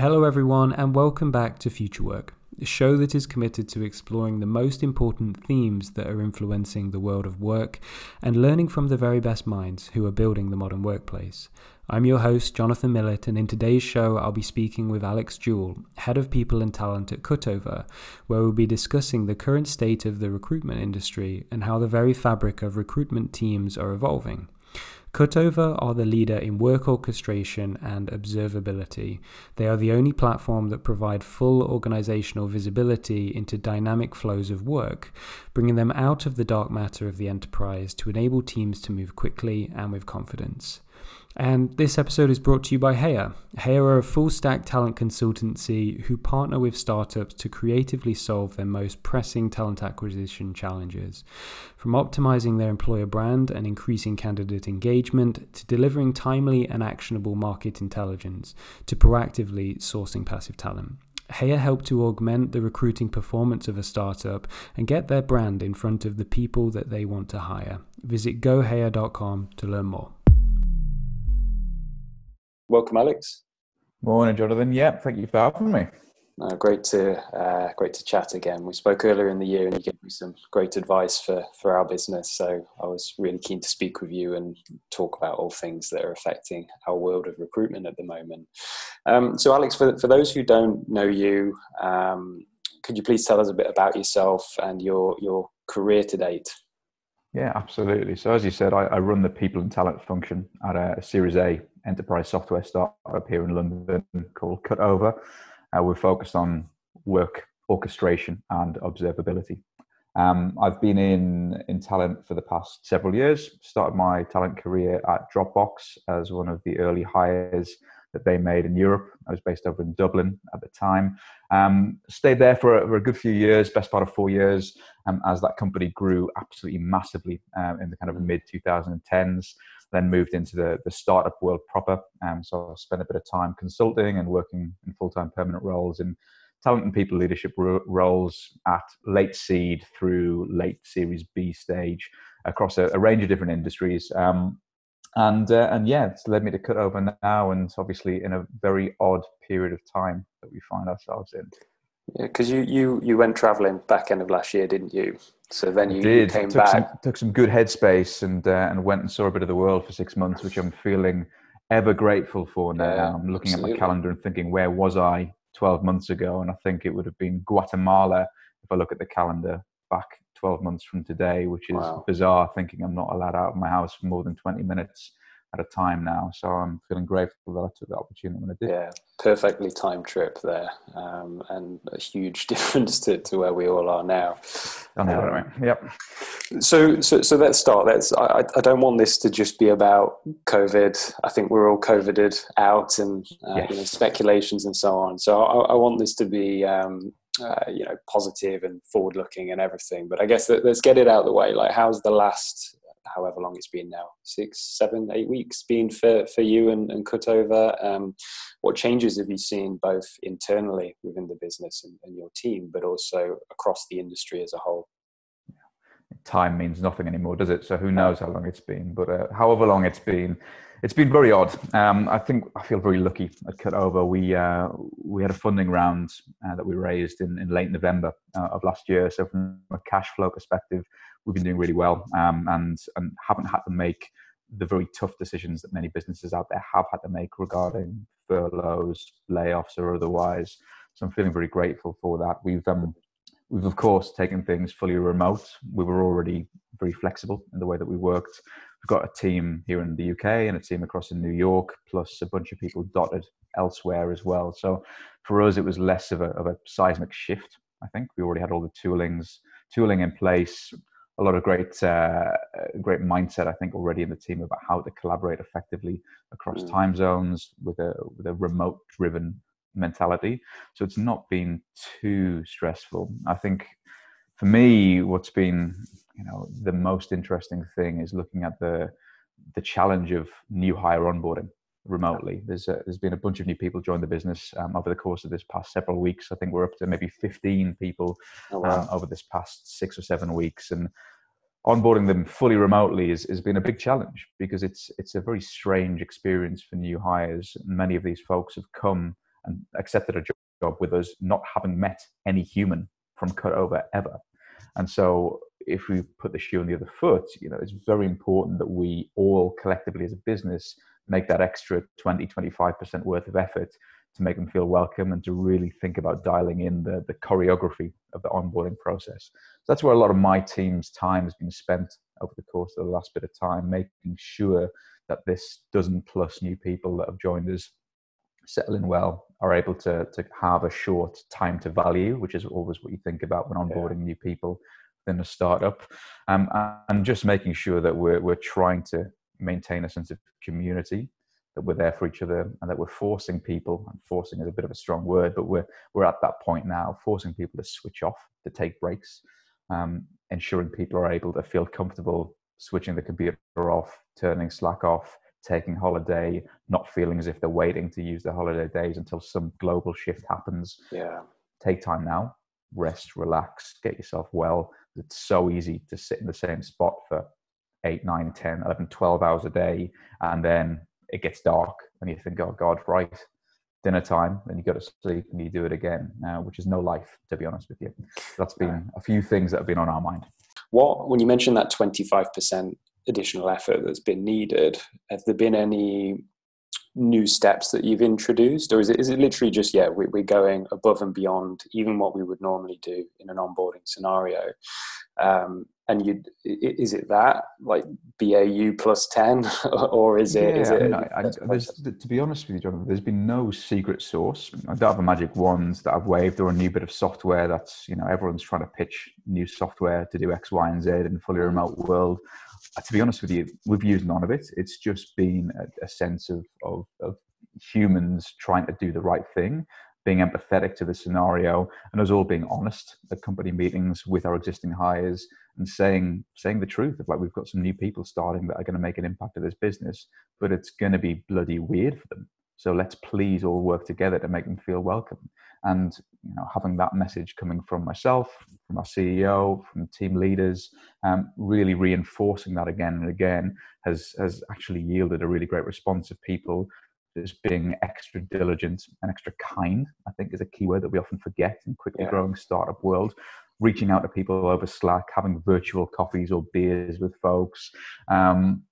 Hello, everyone, and welcome back to Future Work, a show that is committed to exploring the most important themes that are influencing the world of work and learning from the very best minds who are building the modern workplace. I'm your host, Jonathan Millett, and in today's show, I'll be speaking with Alex Jewell, Head of People and Talent at Cutover, where we'll be discussing the current state of the recruitment industry and how the very fabric of recruitment teams are evolving. Cutover are the leader in work orchestration and observability. They are the only platform that provide full organizational visibility into dynamic flows of work, bringing them out of the dark matter of the enterprise to enable teams to move quickly and with confidence. And this episode is brought to you by Heya. Heya are a full stack talent consultancy who partner with startups to creatively solve their most pressing talent acquisition challenges. From optimizing their employer brand and increasing candidate engagement, to delivering timely and actionable market intelligence, to proactively sourcing passive talent. Heya help to augment the recruiting performance of a startup and get their brand in front of the people that they want to hire. Visit goheya.com to learn more. Welcome, Alex. Morning, Jonathan. Yeah, thank you for having me. Uh, great to uh, great to chat again. We spoke earlier in the year, and you gave me some great advice for for our business. So I was really keen to speak with you and talk about all things that are affecting our world of recruitment at the moment. Um, so, Alex, for for those who don't know you, um, could you please tell us a bit about yourself and your your career to date? Yeah, absolutely. So, as you said, I, I run the people and talent function at a, a Series A enterprise software startup here in London called Cutover. Uh, we're focused on work orchestration and observability. Um, I've been in in talent for the past several years. Started my talent career at Dropbox as one of the early hires that they made in Europe. I was based over in Dublin at the time. Um, stayed there for a, for a, good few years, best part of four years, um, as that company grew absolutely massively um, in the kind of mid 2010s then moved into the, the startup world proper. Um, so I spent a bit of time consulting and working in full time permanent roles in talent and people leadership ro- roles at late seed through late Series B stage across a, a range of different industries. Um, and uh, and yeah, it's led me to Cutover now, and obviously in a very odd period of time that we find ourselves in. Yeah, because you you you went traveling back end of last year, didn't you? So then you, did. came took back. Some, took some good headspace and uh, and went and saw a bit of the world for six months, which I'm feeling ever grateful for now. Yeah, I'm looking absolutely. at my calendar and thinking, where was I 12 months ago? And I think it would have been Guatemala if I look at the calendar back 12 months from today, which is wow. bizarre, thinking I'm not allowed out of my house for more than 20 minutes at a time now. So I'm feeling grateful that I took the opportunity when I did. Yeah, perfectly timed trip there, um, and a huge difference to, to where we all are now. Um, right. Yep. So, so, so let's start. Let's. I, I don't want this to just be about COVID. I think we're all COVIDed out, and uh, yes. you know, speculations and so on. So, I, I want this to be. Um, uh, you know, positive and forward-looking and everything. But I guess let's get it out of the way. Like, how's the last however long it's been now six seven eight weeks been for for you and, and Cutover um, what changes have you seen both internally within the business and, and, your team but also across the industry as a whole time means nothing anymore does it so who knows how long it's been but uh, however long it's been it's been very odd. Um, I think I feel very lucky at Cutover. We uh, we had a funding round uh, that we raised in, in late November uh, of last year. So from a cash flow perspective, we've been doing really well um, and and haven't had to make the very tough decisions that many businesses out there have had to make regarding furloughs, layoffs, or otherwise. So I'm feeling very grateful for that. We've um, we've of course taken things fully remote. We were already very flexible in the way that we worked. We've got a team here in the UK and a team across in New York, plus a bunch of people dotted elsewhere as well. So for us, it was less of a, of a seismic shift. I think we already had all the toolings tooling in place, a lot of great uh, great mindset I think already in the team about how to collaborate effectively across mm. time zones with a with a remote driven mentality. So it's not been too stressful. I think for me, what's been you know the most interesting thing is looking at the the challenge of new hire onboarding remotely. There's a, there's been a bunch of new people join the business um, over the course of this past several weeks. I think we're up to maybe 15 people oh, wow. um, over this past six or seven weeks, and onboarding them fully remotely has, has been a big challenge because it's it's a very strange experience for new hires. Many of these folks have come and accepted a job with us, not having met any human from Cutover ever. And so if we put the shoe on the other foot, you know, it's very important that we all collectively as a business make that extra 20, 25% worth of effort to make them feel welcome and to really think about dialing in the, the choreography of the onboarding process. So that's where a lot of my team's time has been spent over the course of the last bit of time, making sure that this dozen plus new people that have joined us settle in well, are able to, to have a short time to value, which is always what you think about when onboarding yeah. new people within a startup, um, and just making sure that we're, we're trying to maintain a sense of community that we're there for each other and that we're forcing people and forcing is a bit of a strong word but we're we're at that point now forcing people to switch off to take breaks um, ensuring people are able to feel comfortable switching the computer off turning slack off taking holiday not feeling as if they're waiting to use their holiday days until some global shift happens yeah take time now rest relax get yourself well it's so easy to sit in the same spot for 8 9 10 11 12 hours a day and then it gets dark and you think, oh God, right, dinner time, then you go to sleep and you do it again, uh, which is no life, to be honest with you. That's been a few things that have been on our mind. What, when you mentioned that 25% additional effort that's been needed, have there been any new steps that you've introduced or is it, is it literally just yeah we, are going above and beyond even what we would normally do in an onboarding scenario? Um, and you is it that like BAU plus 10 or is it, yeah, is it I mean, I, to be honest with you John there's been no secret source I don't have a magic wand that I've waved or a new bit of software that's you know everyone's trying to pitch new software to do X Y and Z in a fully remote world Uh, to be honest with you we've used none of it. It's just been a, a sense of, of, of humans trying to do the right thing being empathetic to the scenario and us all being honest at company meetings with our existing hires and saying saying the truth of like we've got some new people starting that are going to make an impact to this business but it's going to be bloody weird for them so let's please all work together to make them feel welcome and you know having that message coming from myself from our ceo from team leaders um, really reinforcing that again and again has has actually yielded a really great response of people just being extra diligent and extra kind, I think is a key word that we often forget in quickly yeah. growing startup world. Reaching out to people over Slack, having virtual coffees or beers with folks, um,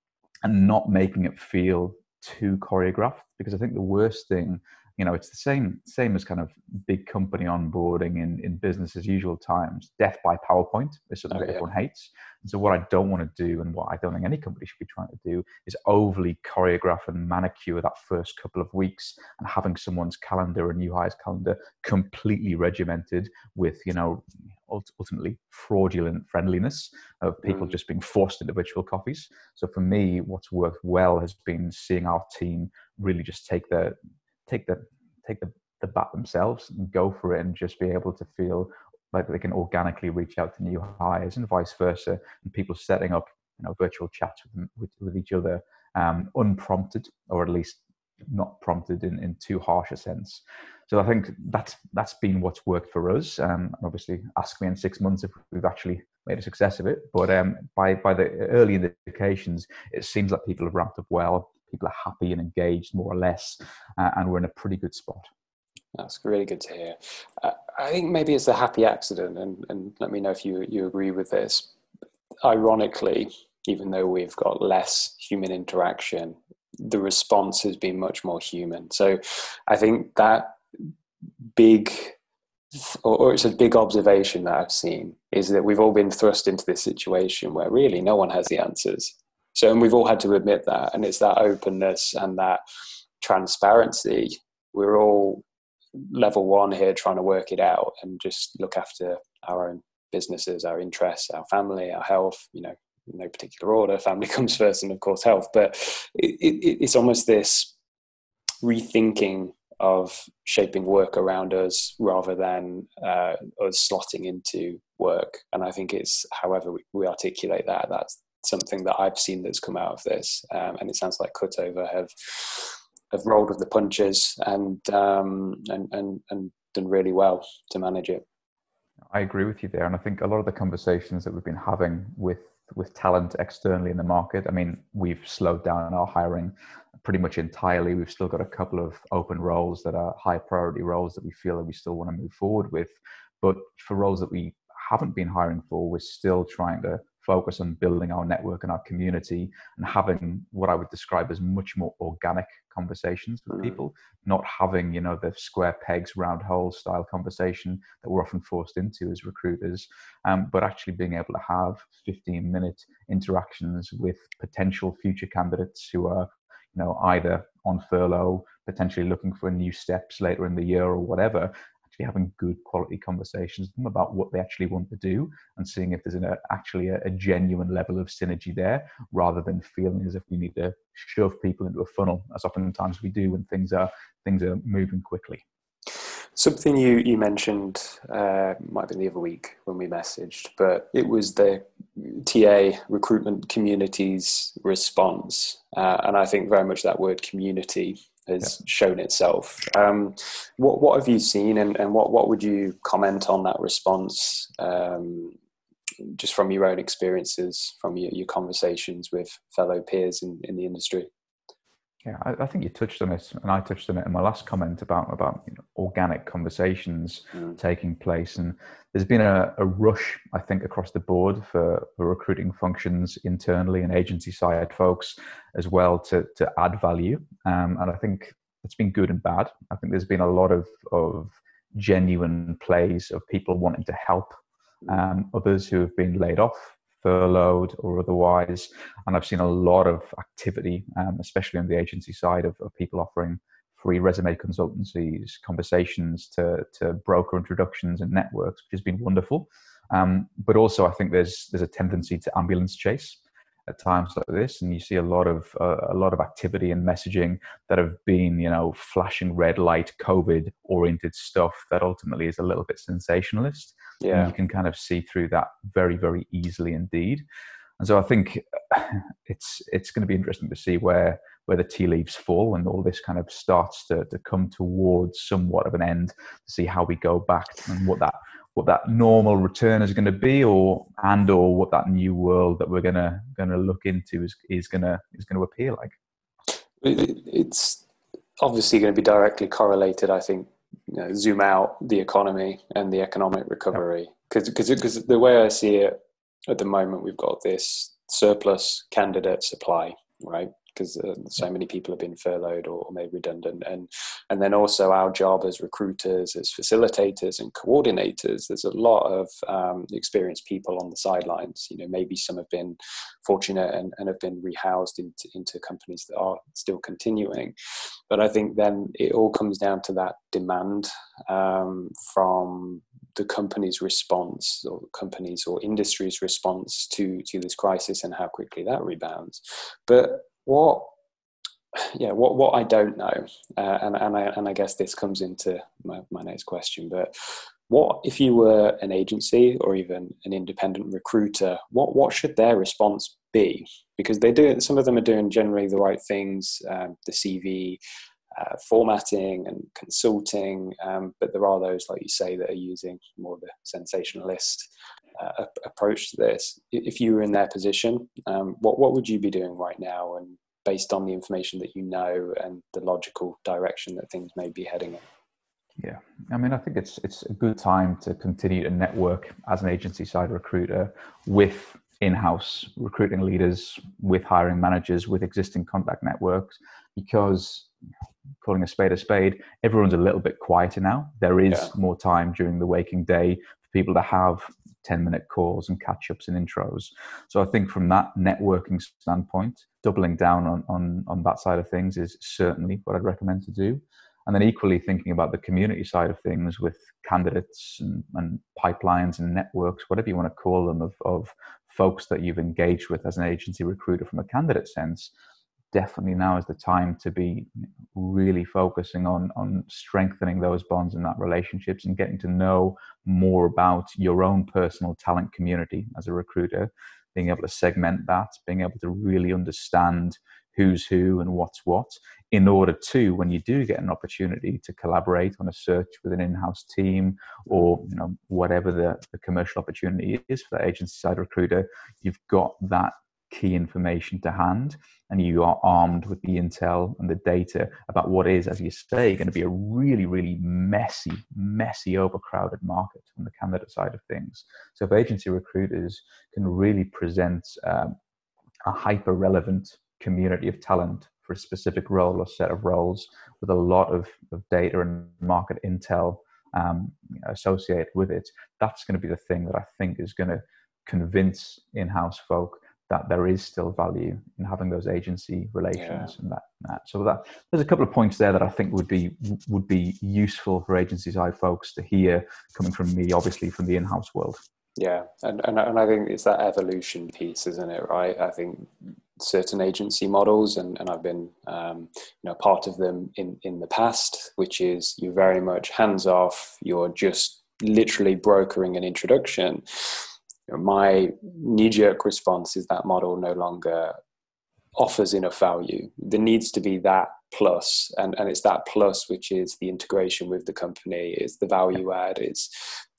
and not making it feel too choreographed. Because I think the worst thing you know it's the same same as kind of big company onboarding in, in business as usual times death by powerpoint is something oh, that yeah. everyone hates and so what i don't want to do and what i don't think any company should be trying to do is overly choreograph and manicure that first couple of weeks and having someone's calendar a new hires calendar completely regimented with you know ultimately fraudulent friendliness of people mm. just being forced into virtual coffees so for me what's worked well has been seeing our team really just take the take the take the, the bat themselves and go for it and just be able to feel like they can organically reach out to new hires and vice versa and people setting up you know virtual chats with, with, with each other um, unprompted or at least not prompted in, in too harsh a sense. So i think that's that's been what's worked for us. Um, obviously ask me in six months if we've actually made a success of it. But um, by by the early indications it seems like people have ramped up well people are happy and engaged more or less, uh, and we're in a pretty good spot. That's really good to hear. Uh, I think maybe it's a happy accident, and, and let me know if you, you agree with this. Ironically, even though we've got less human interaction, the response has been much more human. So I think that big, or, or it's a big observation that I've seen, is that we've all been thrust into this situation where really no one has the answers. So, and we've all had to admit that, and it's that openness and that transparency. We're all level one here trying to work it out and just look after our own businesses, our interests, our family, our health, you know, no particular order. Family comes first, and of course, health. But it, it, it's almost this rethinking of shaping work around us rather than uh, us slotting into work. And I think it's however we, we articulate that, that's something that I've seen that's come out of this, um, and it sounds like Cutover have have rolled with the punches and um, and and and done really well to manage it. I agree with you there, and I think a lot of the conversations that we've been having with with talent externally in the market. I mean, we've slowed down our hiring pretty much entirely. We've still got a couple of open roles that are high priority roles that we feel that we still want to move forward with. But for roles that we haven't been hiring for, we're still trying to focus on building our network and our community and having what I would describe as much more organic conversations with mm. people, not having, you know, the square pegs, round holes style conversation that we're often forced into as recruiters, um, but actually being able to have 15 minute interactions with potential future candidates who are, you know, either on furlough, potentially looking for new steps later in the year or whatever, actually having good quality conversations with them about what they actually want to do and seeing if there's an, a, actually a, a genuine level of synergy there rather than feeling as if we need to shove people into a funnel as oftentimes we do when things are things are moving quickly. Something you, you mentioned uh, might have been the other week when we messaged, but it was the TA recruitment community's response. Uh, and I think very much that word community has yeah. shown itself. Um, what what have you seen, and, and what what would you comment on that response? Um, just from your own experiences, from your, your conversations with fellow peers in, in the industry. Yeah, I, I, think you touched on it, and I touched on it in my last comment about about you know, organic conversations mm. taking place, and there's been a, a, rush, I think, across the board for, for recruiting functions internally and agency side folks as well to to add value, um, and I think it's been good and bad. I think there's been a lot of of genuine plays of people wanting to help mm. um, others who have been laid off furloughed or otherwise. And I've seen a lot of activity, um, especially on the agency side, of, of, people offering free resume consultancies, conversations to, to broker introductions and networks, which has been wonderful. Um, but also, I think there's there's a tendency to ambulance chase at times like this, and you see a lot of uh, a lot of activity and messaging that have been, you know, flashing red light, COVID oriented stuff that ultimately is a little bit sensationalist yeah. you can kind of see through that very very easily indeed and so i think it's it's going to be interesting to see where where the tea leaves fall and all this kind of starts to, to come towards somewhat of an end to see how we go back and what that what that normal return is going to be or and or what that new world that we're going to going to look into is is going to is going to appear like it's obviously going to be directly correlated i think you know, zoom out the economy and the economic recovery. Because because the way I see it at the moment, we've got this surplus candidate supply, right? Because uh, so many people have been furloughed or, made redundant. And and then also our job as recruiters as facilitators and coordinators there's a lot of um, experienced people on the sidelines. You know maybe some have been fortunate and, and have been rehoused into, into companies that are still continuing. But i think then it all comes down to that demand um, from the company's response or companies or industry's response to to this crisis and how quickly that rebounds. But what yeah what what i don't know uh, and and I, and I guess this comes into my, my next question but what if you were an agency or even an independent recruiter what what should their response be? Because they do some of them are doing generally the right things um, the cv uh, formatting and consulting um, but there are those like you say that are using more a sensationalist uh, approach to this. If you were in their position, um, what what would you be doing right now, and based on the information that you know and the logical direction that things may be heading in? Yeah, I mean, I think it's it's a good time to continue to network as an agency side recruiter with in-house recruiting leaders, with hiring managers, with existing contact networks, because calling a spade a spade, everyone's a little bit quieter now. There is yeah. more time during the waking day people to have 10 minute calls and catch ups and intros. So I think from that networking standpoint, doubling down on, on, on that side of things is certainly what I'd recommend to do. And then equally thinking about the community side of things with candidates and, and pipelines and networks, whatever you want to call them, of, of folks that you've engaged with as an agency recruiter from a candidate sense, definitely now is the time to be really focusing on on strengthening those bonds and that relationships and getting to know more about your own personal talent community as a recruiter being able to segment that being able to really understand who's who and what's what in order to when you do get an opportunity to collaborate on a search with an in-house team or you know whatever the, the commercial opportunity is for the agency side recruiter you've got that key information to hand and you are armed with the intel and the data about what is, as you say, going to be a really, really messy, messy, overcrowded market on the candidate side of things. So if agency recruiters can really present um, a hyper relevant community of talent for a specific role or set of roles with a lot of, of data and market intel um, associated with it, that's going to be the thing that I think is going to convince in-house folk that there is still value in having those agency relations yeah. and that, that. So that there's a couple of points there that I think would be would be useful for agencies I folks to hear coming from me, obviously from the in-house world. Yeah, and, and and I think it's that evolution piece, isn't it? Right. I think certain agency models, and, and I've been um, you know part of them in in the past, which is you're very much hands off. You're just literally brokering an introduction you know, my knee jerk response is that model no longer offers enough value. There needs to be that plus, and, and it's that plus which is the integration with the company, it's the value add, it's,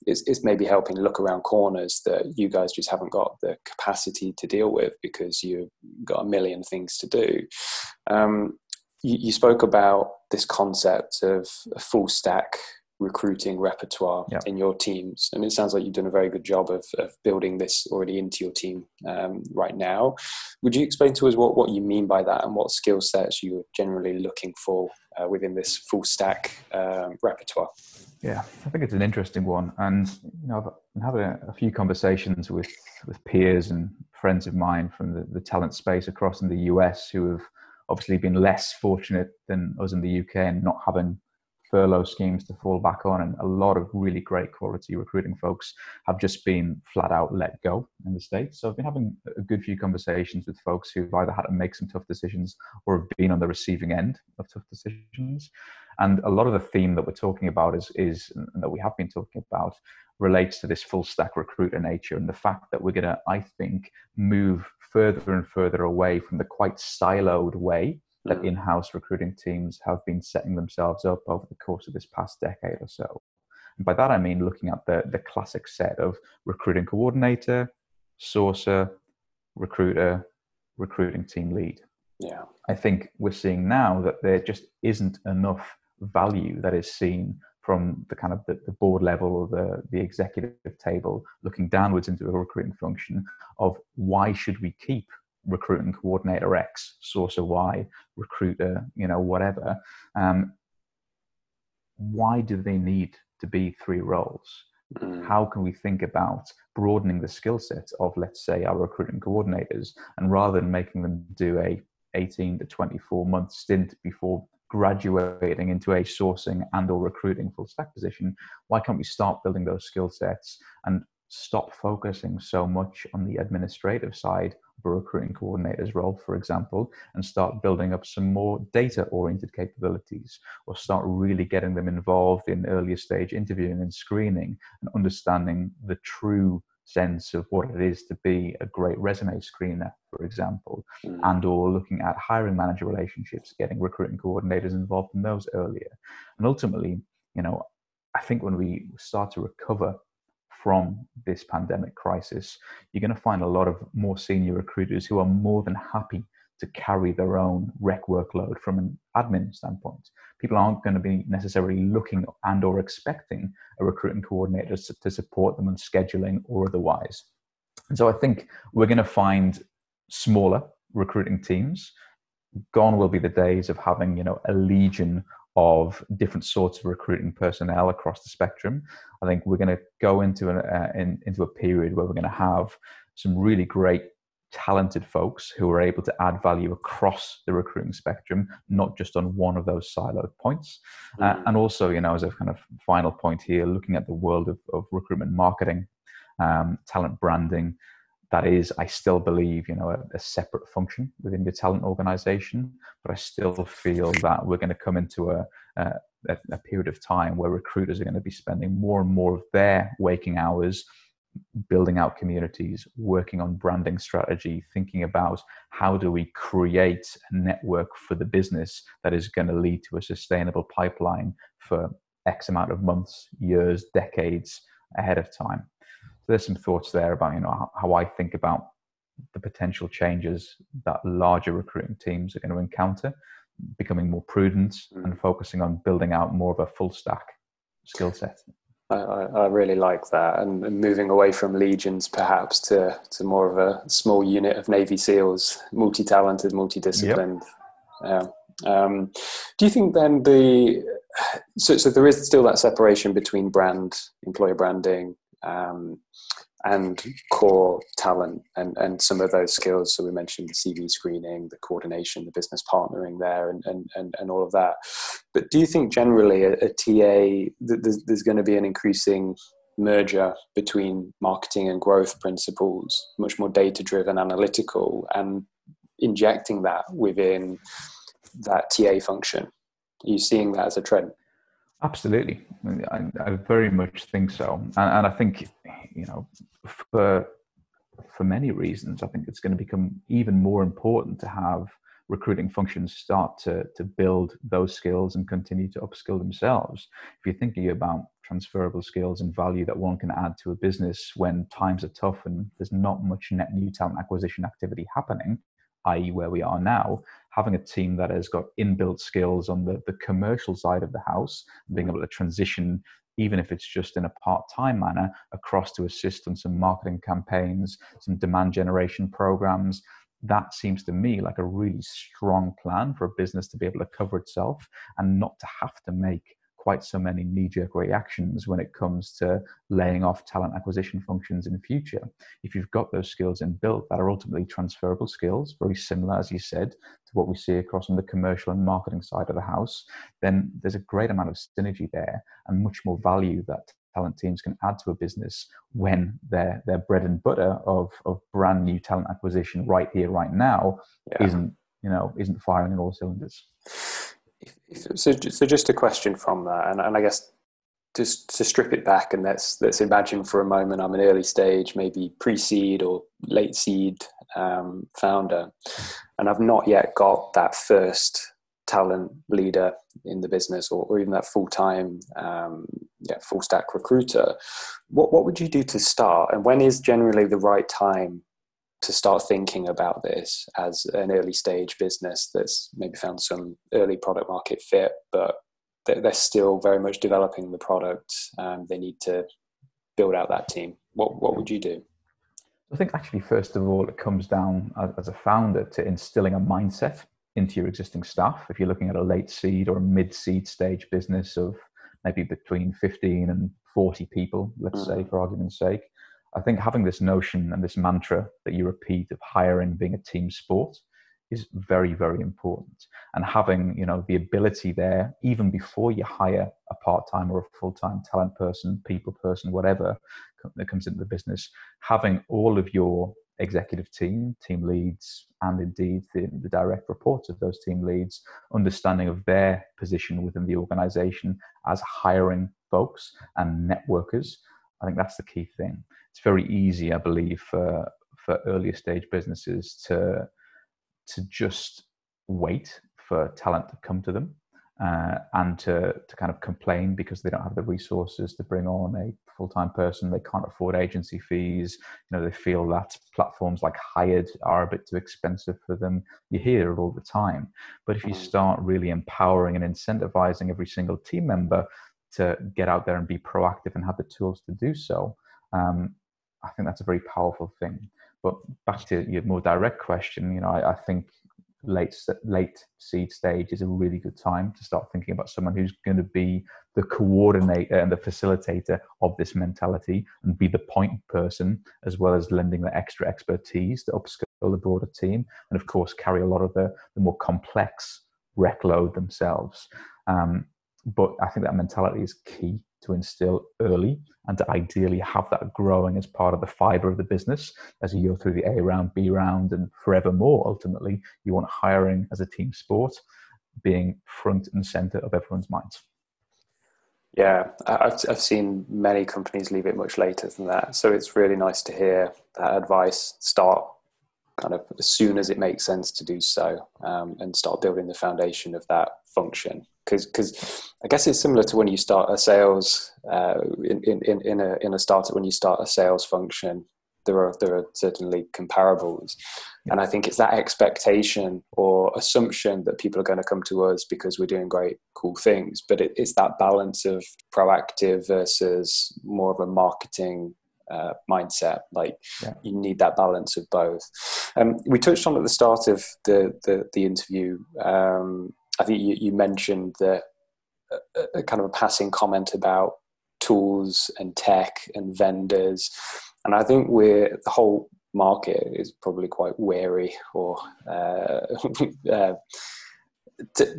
it's, it's maybe helping look around corners that you guys just haven't got the capacity to deal with because you've got a million things to do. Um, you, you spoke about this concept of a full stack recruiting repertoire yeah. in your teams. And it sounds like you've done a very good job of, of building this already into your team um, right now. Would you explain to us what, what you mean by that and what skill sets you're generally looking for uh, within this full stack um, repertoire? Yeah i think it's an interesting one. And you know i've been having a, a few conversations with with peers and friends of mine from the, the talent space across in the us who have obviously been less fortunate than us in the uk and not having furlough schemes to fall back on, and a lot of really great quality recruiting folks have just been flat out let go in the States. So I've been having a good few conversations with folks who've either had to make some tough decisions or have been on the receiving end of tough decisions. And a lot of the theme that we're talking about is, is that we have been talking about relates to this full stack recruiter nature and the fact that we're going to, I think, move further and further away from the quite siloed way that mm. in-house recruiting teams have been setting themselves up over the course of this past decade or so. And by that I mean looking at the, the classic set of recruiting coordinator, sourcer, recruiter, recruiting team lead. Yeah. I think we're seeing now that there just isn't enough value that is seen from the kind of the, the, board level or the, the executive table looking downwards into the recruiting function of why should we keep recruiting coordinator X, sourcer Y, recruiter, you know, whatever. Um, why do they need to be three roles? Mm. How can we think about broadening the skill set of, let's say, our recruiting coordinators, and rather than making them do a 18 to 24 month stint before graduating into a sourcing and or recruiting full stack position why can't we start building those skill sets and stop focusing so much on the administrative side of recruiting coordinator's role, for example, and start building up some more data oriented capabilities or start really getting them involved in earlier stage interviewing and screening and understanding the true sense of what it is to be a great resume screener for example mm. and or looking at hiring manager relationships getting recruiting coordinators involved in those earlier and ultimately you know i think when we start to recover from this pandemic crisis, you're going to find a lot of more senior recruiters who are more than happy to carry their own rec workload from an admin standpoint. People aren't going to be necessarily looking and or expecting a recruiting coordinator to support them on scheduling or otherwise. And so I think we're going to find smaller recruiting teams. Gone will be the days of having, you know, a legion of different sorts of recruiting personnel across the spectrum. I think we're going to go into an, uh, in, into a period where we're going to have some really great talented folks who are able to add value across the recruiting spectrum, not just on one of those siloed points. Uh, mm-hmm. Uh, and also, you know, as a kind of final point here, looking at the world of, of recruitment marketing, um, talent branding, that is, I still believe, you know, a, a, separate function within the talent organization. But I still feel that we're going to come into a, a, a period of time where recruiters are going to be spending more and more of their waking hours building out communities, working on branding strategy, thinking about how do we create a network for the business that is going to lead to a sustainable pipeline for X amount of months, years, decades ahead of time there's some thoughts there about you know how, how I think about the potential changes that larger recruiting teams are going to encounter, becoming more prudent mm. and focusing on building out more of a full stack skill set. I, I, really like that, and, and, moving away from legions perhaps to, to more of a small unit of Navy SEALs, multi-talented, multidisciplined. Yep. Yeah. Um, do you think then the so, so there is still that separation between brand, employer branding, um, and core talent and, and some of those skills. So we mentioned the CV screening, the coordination, the business partnering there, and, and, and, and all of that. But do you think generally a, a TA, there's, there's going to be an increasing merger between marketing and growth principles, much more data driven, analytical, and injecting that within that TA function? Are you seeing that as a trend? Absolutely, I, I very much think so, and, and, I think you know, for for many reasons, I think it's going to become even more important to have recruiting functions start to to build those skills and continue to upskill themselves. If you're thinking about transferable skills and value that one can add to a business when times are tough and there's not much net new talent acquisition activity happening, i.e., where we are now, having a team that has got inbuilt skills on the, the commercial side of the house, being able to transition, even if it's just in a part time manner, across to assist on some marketing campaigns, some demand generation programs. That seems to me like a really strong plan for a business to be able to cover itself and not to have to make quite so many knee-jerk reactions when it comes to laying off talent acquisition functions in the future. If you've got those skills inbuilt that are ultimately transferable skills, very similar, as you said, to what we see across on the commercial and marketing side of the house, then there's a great amount of synergy there and much more value that talent teams can add to a business when their their bread and butter of of brand new talent acquisition right here right now yeah. isn't you know isn't firing on all cylinders if, if, so, so just a question from that, and, and I guess just to strip it back and let's let's imagine for a moment I'm an early stage, maybe pre-seed or late seed um, founder, and I've not yet got that first talent leader in the business or, or even that full-time um, yeah, full stack recruiter. What what would you do to start, and when is generally the right time to start thinking about this as an early stage business that's maybe found some early product market fit, but they're still very much developing the product. and they need to build out that team. What what would you do? I think actually, first of all, it comes down as a founder to instilling a mindset into your existing staff. If you're looking at a late seed or a mid seed stage business of maybe between 15 and 40 people, let's mm. say, for argument's sake, I think having this notion and this mantra that you repeat of hiring being a team sport is very, very important. And having, you know, the ability there, even before you hire a part-time or a full-time talent person, people person, whatever that comes into the business, having all of your executive team, team leads, and indeed the, the direct reports of those team leads, understanding of their position within the organization as hiring folks and networkers. I think that's the key thing it's very easy, I believe, for for earlier stage businesses to to just wait for talent to come to them uh, and to to kind of complain because they don't have the resources to bring on a full time person. They can't afford agency fees. You know, they feel that platforms like Hired are a bit too expensive for them. You hear it all the time. But if you mm. start really empowering and incentivizing every single team member to get out there and be proactive and have the tools to do so, um, I think that's a very powerful thing. But back to your more direct question, you know, I, I think late late seed stage is a really good time to start thinking about someone who's going to be the coordinator and the facilitator of this mentality and be the point person as well as lending the extra expertise to upskill the broader team and of course carry a lot of the, the more complex rec load themselves um, but i think that mentality is key to instill early and to ideally have that growing as part of the fiber of the business as you go through the A round, B round, and forevermore. Ultimately, you want hiring as a team sport being front and center of everyone's minds. Yeah, I've, I've seen many companies leave it much later than that. So it's really nice to hear that advice start kind of as soon as it makes sense to do so um, and start building the foundation of that function because because I guess it's similar to when you start a sales uh, in, in in a in a startup when you start a sales function. there are there are certainly comparables, yeah. and I think it's that expectation or assumption that people are going to come to us because we're doing great, cool things. But it, it's that balance of proactive versus more of a marketing uh, mindset. Like yeah. you need that balance of both. Um, we touched on at the start of the the, the interview. Um, I think you, you mentioned that a, kind of a passing comment about tools and tech and vendors, and I think we're the whole market is probably quite wary or uh, uh,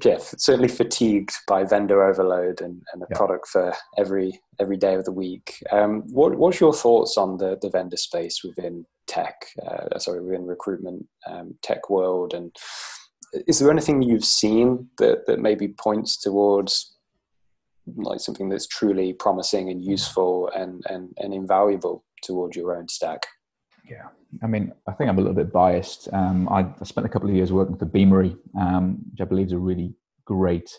yeah, certainly fatigued by vendor overload and, and a yeah. product for every every day of the week. Um, what, what's your thoughts on the, the vendor space within tech? Uh, sorry, within recruitment um, tech world, and is there anything you've seen that that maybe points towards like something that's truly promising and useful and and, and invaluable towards your own stack? Yeah, I mean, I think I'm a little bit biased. Um, I, I, spent a couple of years working for Beamery, um, which I believe is a really great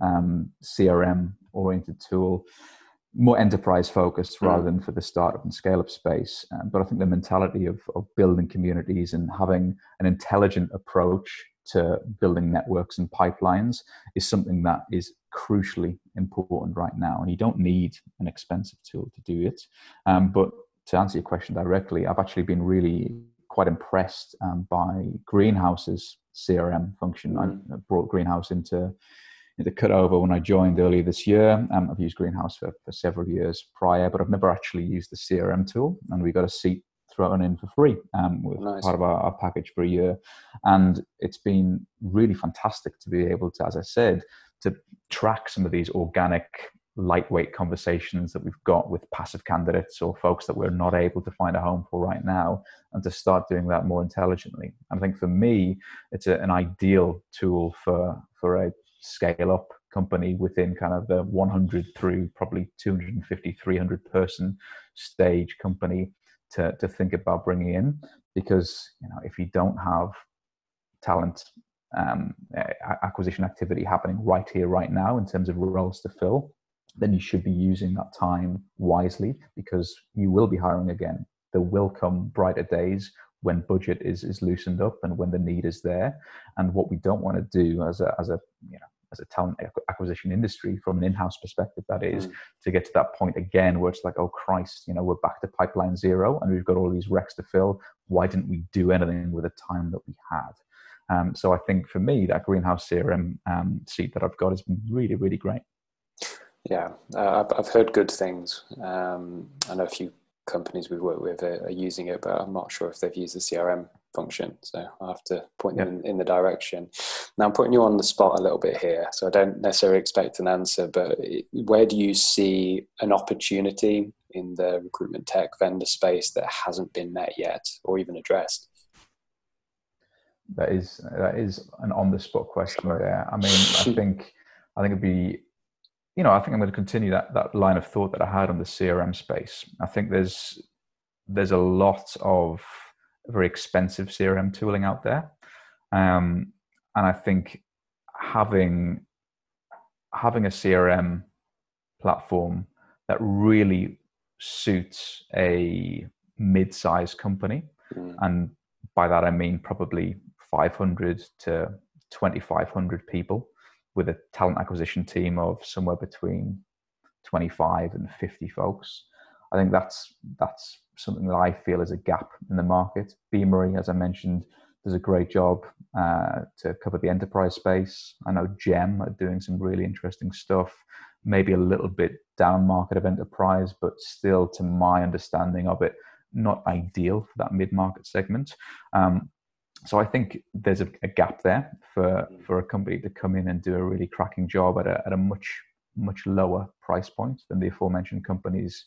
um, CRM oriented tool, more enterprise focused mm. rather than for the startup and scale up space. Um, but I think the mentality of, of building communities and having an intelligent approach to building networks and pipelines is something that is crucially important right now. And you don't need an expensive tool to do it. Um, but to answer your question directly, I've actually been really quite impressed um, by Greenhouse's CRM function. Mm. I brought Greenhouse into into Cutover when I joined earlier this year. Um, I've used Greenhouse for, for several years prior, but I've never actually used the CRM tool. And we got a seat thrown in for free um, with nice. part of our, our, package for a year. And it's been really fantastic to be able to, as I said, to track some of these organic lightweight conversations that we've got with passive candidates or folks that we're not able to find a home for right now and to start doing that more intelligently and i think for me it's a, an ideal tool for for a scale up company within kind of the 100 through probably 250 300 person stage company to, to think about bringing in because you know if you don't have talent um, acquisition activity happening right here right now in terms of roles to fill then you should be using that time wisely because you will be hiring again. There will come brighter days when budget is, is loosened up and when the need is there. And what we don't want to do as a, as a, you know, as a talent acquisition industry from an in-house perspective that is mm. to get to that point again where it's like oh christ you know we're back to pipeline zero and we've got all these recs to fill why didn't we do anything with the time that we had um, so i think for me that greenhouse crm um, seat that i've got has been really really great yeah, uh, I've, I've heard good things. Um, I know a few companies we work with are, are, using it, but I'm not sure if they've used the CRM function. So I'll have to point them in, in, the direction. Now I'm putting you on the spot a little bit here, so I don't necessarily expect an answer. But where do you see an opportunity in the recruitment tech vendor space that hasn't been met yet, or even addressed? That is that is an on the spot question there. I mean, I think I think it'd be you know, I think I'm going to continue that that line of thought that I had on the CRM space. I think there's there's a lot of very expensive CRM tooling out there, um, and I think having having a CRM platform that really suits a mid-sized company, mm. and by that I mean probably 500 to 2,500 people with a talent acquisition team of somewhere between 25 and 50 folks. I think that's that's something that I feel is a gap in the market. Beamery, as I mentioned, does a great job uh, to cover the enterprise space. I know Gem are doing some really interesting stuff, maybe a little bit down market of enterprise, but still, to my understanding of it, not ideal for that mid market segment. Um, so I think there's a, a, gap there for mm. for a company to come in and do a really cracking job at a at a much much lower price point than the aforementioned companies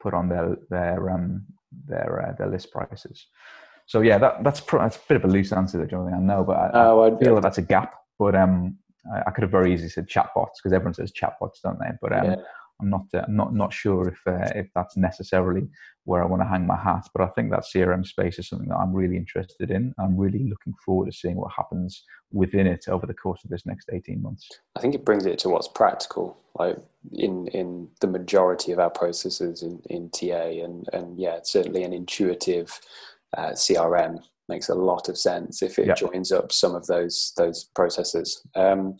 put on their their um their uh, their list prices. So yeah, that that's pro- that's a bit of a loose answer there, Jonathan. I know, but I, oh, I feel that that's a gap. But um, I, I, could have very easily said chatbots because everyone says chatbots, don't they? But um, yeah. I'm not uh, not not sure if uh, if that's necessarily where I want to hang my hat. But I think that CRM space is something that I'm really interested in. I'm really looking forward to seeing what happens within it over the course of this next 18 months. I think it brings it to what's practical, like in in the majority of our processes in, in TA, and and yeah, it's certainly an intuitive uh, CRM makes a lot of sense if it joins up some of those those processes. Um,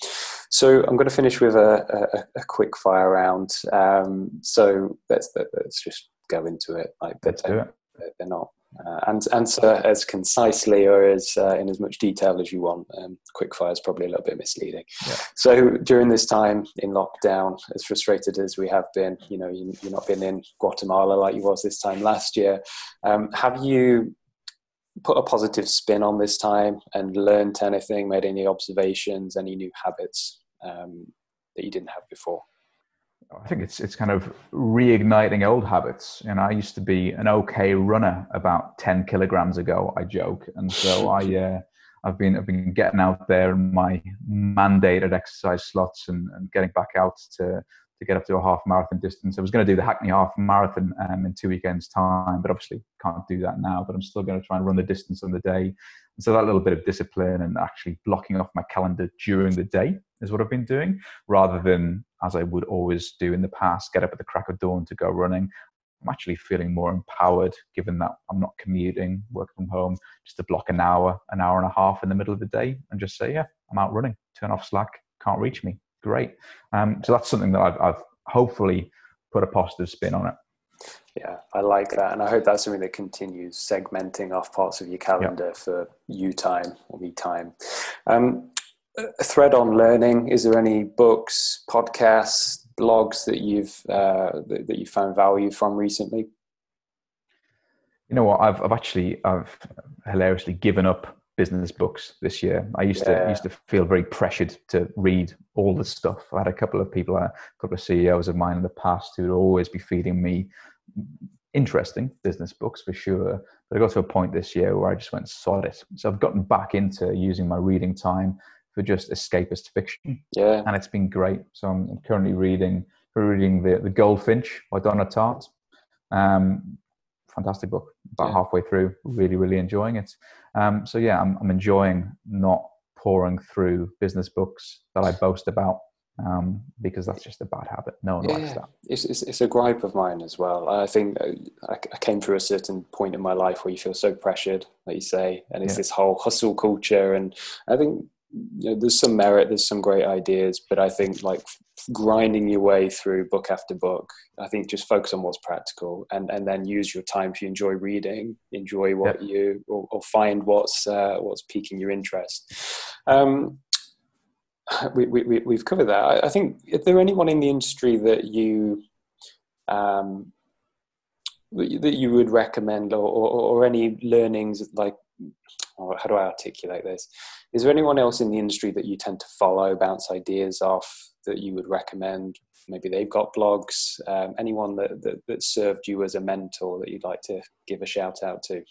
so I'm going to finish with a, a, a quick fire round. Um, so let's let's just go into it. Like let's do it. They're not. Uh, and answer as concisely or as uh, in as much detail as you want. Um, quickfire is probably a little bit misleading. Yeah. So during this time in lockdown, as frustrated as we have been, you know, you, have not been in Guatemala like you was this time last year. Um, have you put a positive spin on this time and learned anything, made any observations, any new habits um, that you didn't have before? I think it's it's kind of reigniting old habits. And I used to be an okay runner about ten kilograms ago. I joke, and so I uh, I've been I've been getting out there in my mandated exercise slots and, and getting back out to get up to a half marathon distance. I was going to do the Hackney Half Marathon um, in two weekends' time, but obviously can't do that now. But I'm still going to try and run the distance on the day. And so that little bit of discipline and actually blocking off my calendar during the day is what I've been doing, rather than as I would always do in the past, get up at the crack of dawn to go running. I'm actually feeling more empowered, given that I'm not commuting, work from home, just to block an hour, an hour and a half in the middle of the day, and just say, yeah, I'm out running. Turn off Slack, can't reach me great. Um, so that's something that I've, I've hopefully put a positive spin on it. Yeah, I like that, and I hope that's something that continues segmenting off parts of your calendar yep. for you time or me time. Um, a thread on learning. Is there any books, podcasts, blogs that you've uh, that, that you found value from recently? You know what? I've I've actually I've hilariously given up business books this year. I used yeah. to used to feel very pressured to read all the stuff. I had a couple of people, a couple of CEOs of mine in the past who would always be feeding me interesting business books for sure. But I got to a point this year where I just went sod it. So I've gotten back into using my reading time for just escapist fiction. Yeah, and it's been great. So I'm currently reading reading the the Goldfinch by Donna Tartt. Um, fantastic book. About yeah. halfway through, really, really enjoying it. Um, so yeah, I'm, I'm enjoying not pouring through business books that I boast about um, because that's just a bad habit. No one yeah, likes that. It's, it's, it's, a gripe of mine as well. I think uh, I, I, came through a certain point in my life where you feel so pressured, like you say, and it's yeah. this whole hustle culture. And I think you know, there's some merit, there's some great ideas, but I think like grinding your way through book after book, I think just focus on what's practical and, and then use your time you enjoy reading, enjoy what yeah. you or, or, find what's uh, what's piquing your interest. Um, we, we, we've covered that. I, I think, is there anyone in the industry that you um, that you would recommend or, or, or any learnings like or how do I articulate this? Is there anyone else in the industry that you tend to follow, bounce ideas off that you would recommend? Maybe they've got blogs. Um, anyone that, that, that served you as a mentor that you'd like to give a shout out to?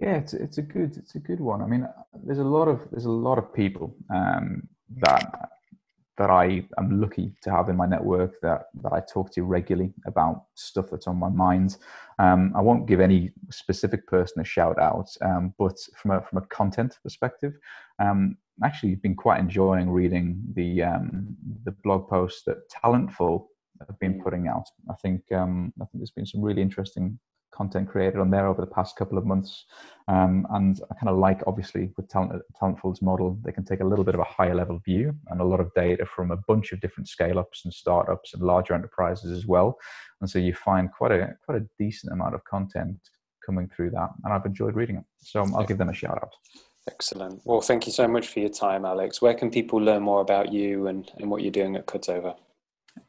Yeah, it's it's a good it's a good one. I mean, there's a lot of there's a lot of people um, that that I am lucky to have in my network that that I talk to regularly about stuff that's on my mind. Um, I won't give any specific person a shout out, um, but from a from a content perspective, um, actually been quite enjoying reading the um, the blog posts that Talentful have been mm. putting out. I think um, I think there's been some really interesting content created on there over the past couple of months. Um, and I kind of like, obviously, with Talent, Talentful's model, they can take a little bit of a higher level view and a lot of data from a bunch of different scale ups and startups and larger enterprises as well. And so you find quite a quite a decent amount of content coming through that, and I've enjoyed reading it. So I'll give them a shout out. Excellent. Well, thank you so much for your time, Alex. Where can people learn more about you and, and what you're doing at Cutover?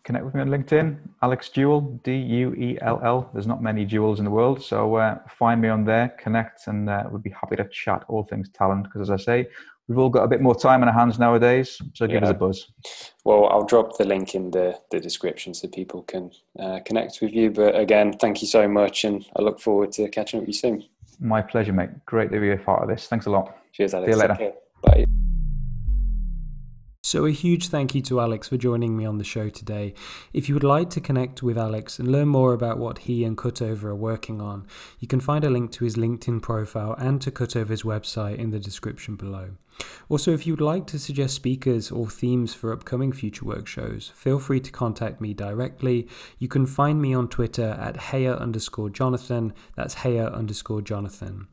Connect with me on LinkedIn, Alex Duell, D U E L L. There's not many Duells in the world, so uh, find me on there, connect, and uh, we'd be happy to chat all things talent. Because as I say, we've all got a bit more time in our hands nowadays, so give yeah. us a buzz. Well, I'll drop the link in the, the description so people can uh, connect with you. But again, thank you so much, and I look forward to catching up with you soon. My pleasure, mate. Great to be a part of this. Thanks a lot. Cheers, Alex. See you later. Bye. So, a huge thank you to Alex for joining me on the show today. If you would like to connect with Alex and learn more about what he and Cutover are working on, you can find a link to his LinkedIn profile and to Cutover's website in the description below. Also, if you'd like to suggest speakers or themes for upcoming future work shows, feel free to contact me directly. You can find me on Twitter at Heya underscore Jonathan. That's Heya underscore Jonathan.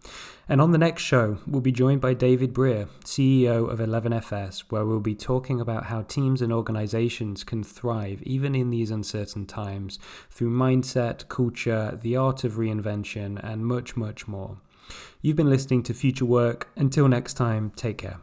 And on the next show, we'll be joined by David Brear, CEO of 11FS, where we'll be talking about how teams and organizations can thrive even in these uncertain times through mindset, culture, the art of reinvention, and much, much more. You've been listening to Future Work. Until next time, take care.